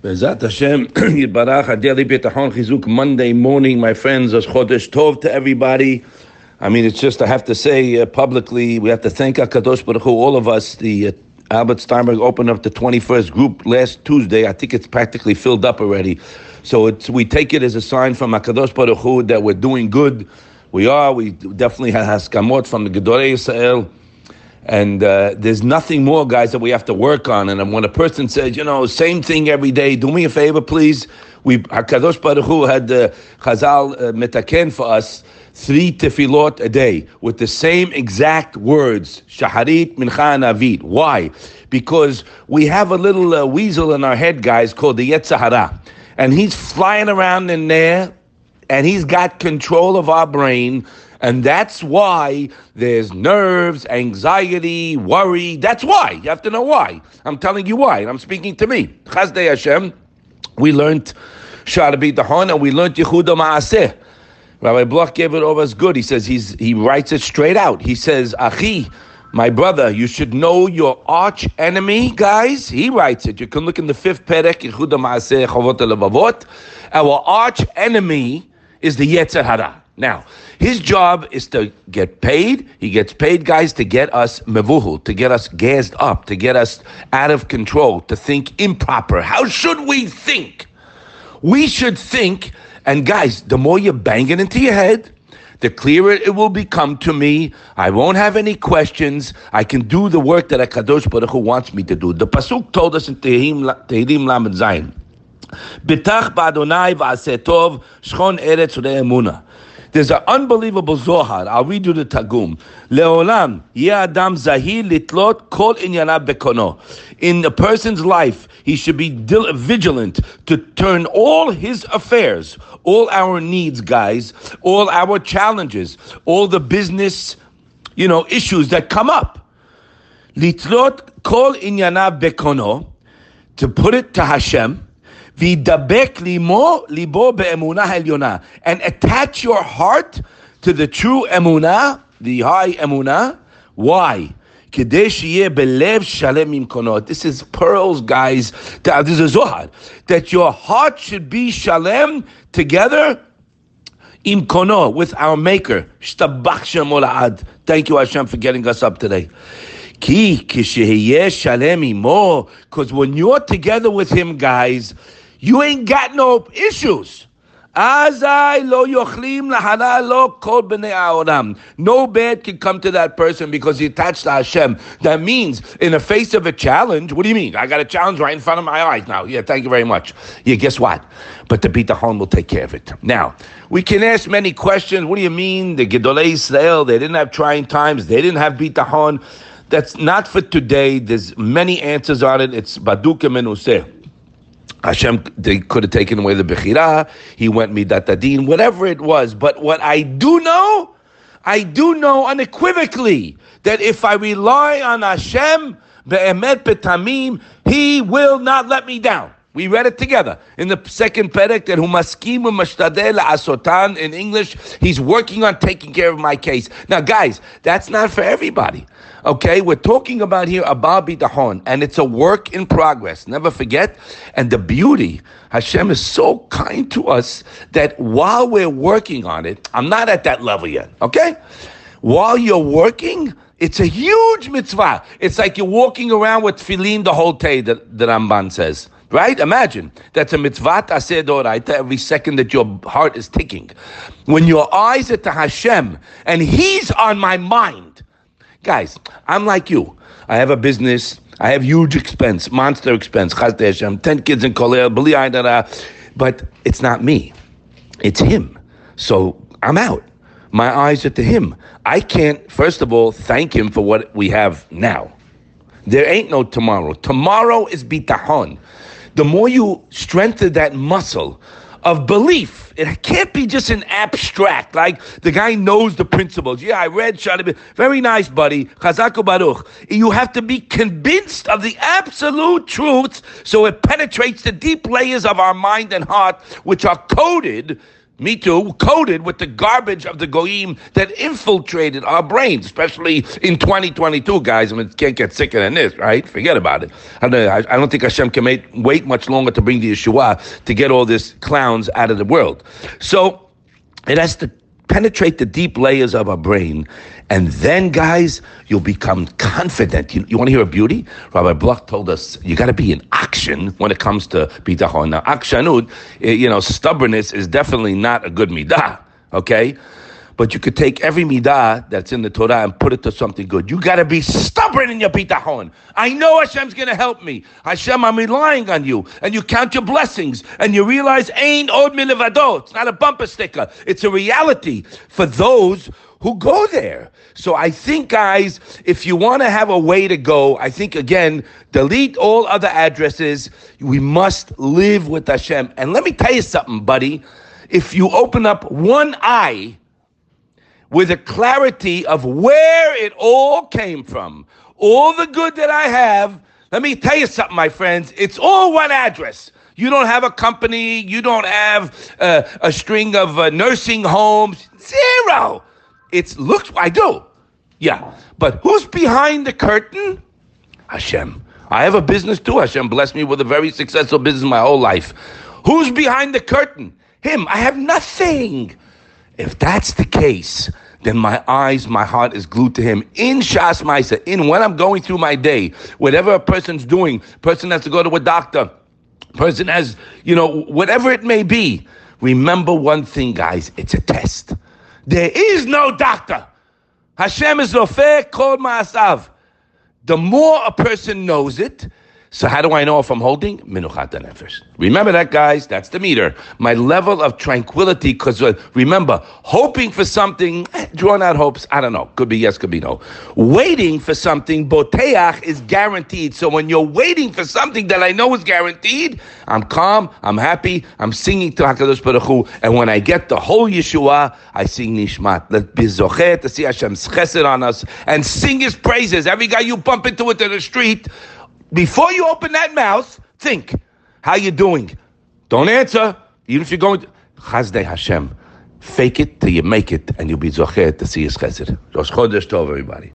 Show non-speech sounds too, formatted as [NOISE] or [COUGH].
Bezat Hashem, [CLEARS THROAT] Yibarach, Adeli Bitachon Chizuk, Monday morning, my friends, as Chodesh Tov to everybody. I mean, it's just, I have to say uh, publicly, we have to thank HaKadosh Baruch Hu, all of us. The uh, Albert Steinberg opened up the 21st group last Tuesday. I think it's practically filled up already. So it's, we take it as a sign from HaKadosh Baruch Hu that we're doing good. We are. We definitely have haskamot from the Gedolei Yisrael. And uh, there's nothing more, guys, that we have to work on. And when a person says, you know, same thing every day, do me a favor, please. We Hakadosh Baruch Hu had the Chazal uh, metaken for us three tefillot a day with the same exact words, shaharit, mincha, and. Why? Because we have a little uh, weasel in our head, guys, called the Yetzer Hara. And he's flying around in there, and he's got control of our brain and that's why there's nerves, anxiety, worry. That's why. You have to know why. I'm telling you why. And I'm speaking to me. Chazdei Hashem, we learned Shaar HaBitachon and we learned Yichud HaMaaseh. Rabbi Bloch gave it over as good. He says he's he writes it straight out. He says, Achi, my brother, you should know your arch enemy, guys. He writes it. You can look in the fifth perek, Yichud HaMaaseh Chavot Our arch enemy is the Yetzer Hara. Now, his job is to get paid. He gets paid, guys, to get us mevuhul, to get us gassed up, to get us out of control, to think improper. How should we think? We should think, and guys, the more you bang it into your head, the clearer it will become to me. I won't have any questions. I can do the work that Kadosh Baruch Hu wants me to do. The pasuk told us in Tehillim Lamed Zayin. Bitach ba'Adonai v'asetov shchon eretz re'emuna. There's an unbelievable Zohar. I'll read you the Targum. Leolam, Adam Zahir Litlot Kol Inyana Bekono. In a person's life, he should be vigilant to turn all his affairs, all our needs, guys, all our challenges, all the business, you know, issues that come up. Litlot Kol Inyana Bekono, to put it to Hashem, And attach your heart to the true emunah, the high emunah. Why? This is pearls, guys. This is Zohar. That your heart should be shalem together im kono with our Maker. Thank you, Hashem, for getting us up today. Because when you're together with Him, guys, you ain't got no issues. No bad can come to that person because he attached to Hashem. That means, in the face of a challenge, what do you mean? I got a challenge right in front of my eyes now. Yeah, thank you very much. Yeah, guess what? But the bitachon will take care of it. Now, we can ask many questions. What do you mean? The Gedolei Israel, they didn't have trying times. They didn't have bitachon. That's not for today. There's many answers on it. It's baduka menuseh. Hashem, they could have taken away the Bechira. He went Midatadin, whatever it was. But what I do know, I do know unequivocally that if I rely on Hashem, Be'emet Betamim, He will not let me down. We read it together in the second perek that Humaskim Mashtadel Asotan in English. He's working on taking care of my case. Now, guys, that's not for everybody. Okay, we're talking about here Abba Bitahon, and it's a work in progress. Never forget. And the beauty, Hashem is so kind to us that while we're working on it, I'm not at that level yet. Okay, while you're working. It's a huge mitzvah. It's like you're walking around with tefillin the whole day, that the Ramban says. Right? Imagine that's a mitzvah aseh doraita every second that your heart is ticking. When your eyes are to Hashem and He's on my mind. Guys, I'm like you. I have a business. I have huge expense, monster expense. Hashem, 10 kids in Kolel, but it's not me. It's Him. So I'm out. My eyes are to Him. I can't, first of all, thank Him for what we have now. There ain't no tomorrow. Tomorrow is bitahon the more you strengthen that muscle of belief, it can't be just an abstract, like the guy knows the principles. Yeah, I read Shadab. Very nice, buddy. Chazaku Baruch. You have to be convinced of the absolute truths so it penetrates the deep layers of our mind and heart, which are coded me too, coated with the garbage of the goyim that infiltrated our brains, especially in 2022, guys. I mean, can't get sicker than this, right? Forget about it. I don't, I don't think Hashem can make, wait much longer to bring the Yeshua to get all these clowns out of the world. So it has to penetrate the deep layers of our brain. And then, guys, you'll become confident. You, you want to hear a beauty? Rabbi Bloch told us you got to be in action when it comes to bitachon. Now, akshanut, eh, you know, stubbornness is definitely not a good midah, okay? But you could take every midah that's in the Torah and put it to something good. You got to be stubborn in your bitachon. I know Hashem's going to help me. Hashem, I'm relying on you. And you count your blessings and you realize ain't od milivado. It's not a bumper sticker. It's a reality for those who go there. So I think, guys, if you want to have a way to go, I think again, delete all other addresses. We must live with Hashem. And let me tell you something, buddy. If you open up one eye, with a clarity of where it all came from. All the good that I have, let me tell you something, my friends, it's all one address. You don't have a company, you don't have uh, a string of uh, nursing homes, zero. It's looks, I do. Yeah. But who's behind the curtain? Hashem. I have a business too. Hashem blessed me with a very successful business my whole life. Who's behind the curtain? Him. I have nothing. If that's the case, then my eyes, my heart is glued to him. In Shas Maisa, in when I'm going through my day, whatever a person's doing, person has to go to a doctor, person has, you know, whatever it may be, remember one thing, guys, it's a test. There is no doctor. Hashem is Rofeh Kol Ma'asav. The more a person knows it, so how do I know if I'm holding? Minuchat nefesh. Remember that, guys. That's the meter. My level of tranquility, because uh, remember, hoping for something, eh, drawn out hopes, I don't know. Could be yes, could be no. Waiting for something, boteach, is guaranteed. So when you're waiting for something that I know is guaranteed, I'm calm, I'm happy, I'm singing to HaKadosh Baruch Hu, and when I get the whole Yeshua, I sing Nishmat. Let be to see Hashem's chesed on us, and sing His praises. Every guy you bump into it in the street, before you open that mouth, think, how you doing? Don't answer, even if you're going to, Chazdei Hashem. Fake it till you make it, and you'll be zochet to see His chesed. Rosh Chodesh Tov, everybody.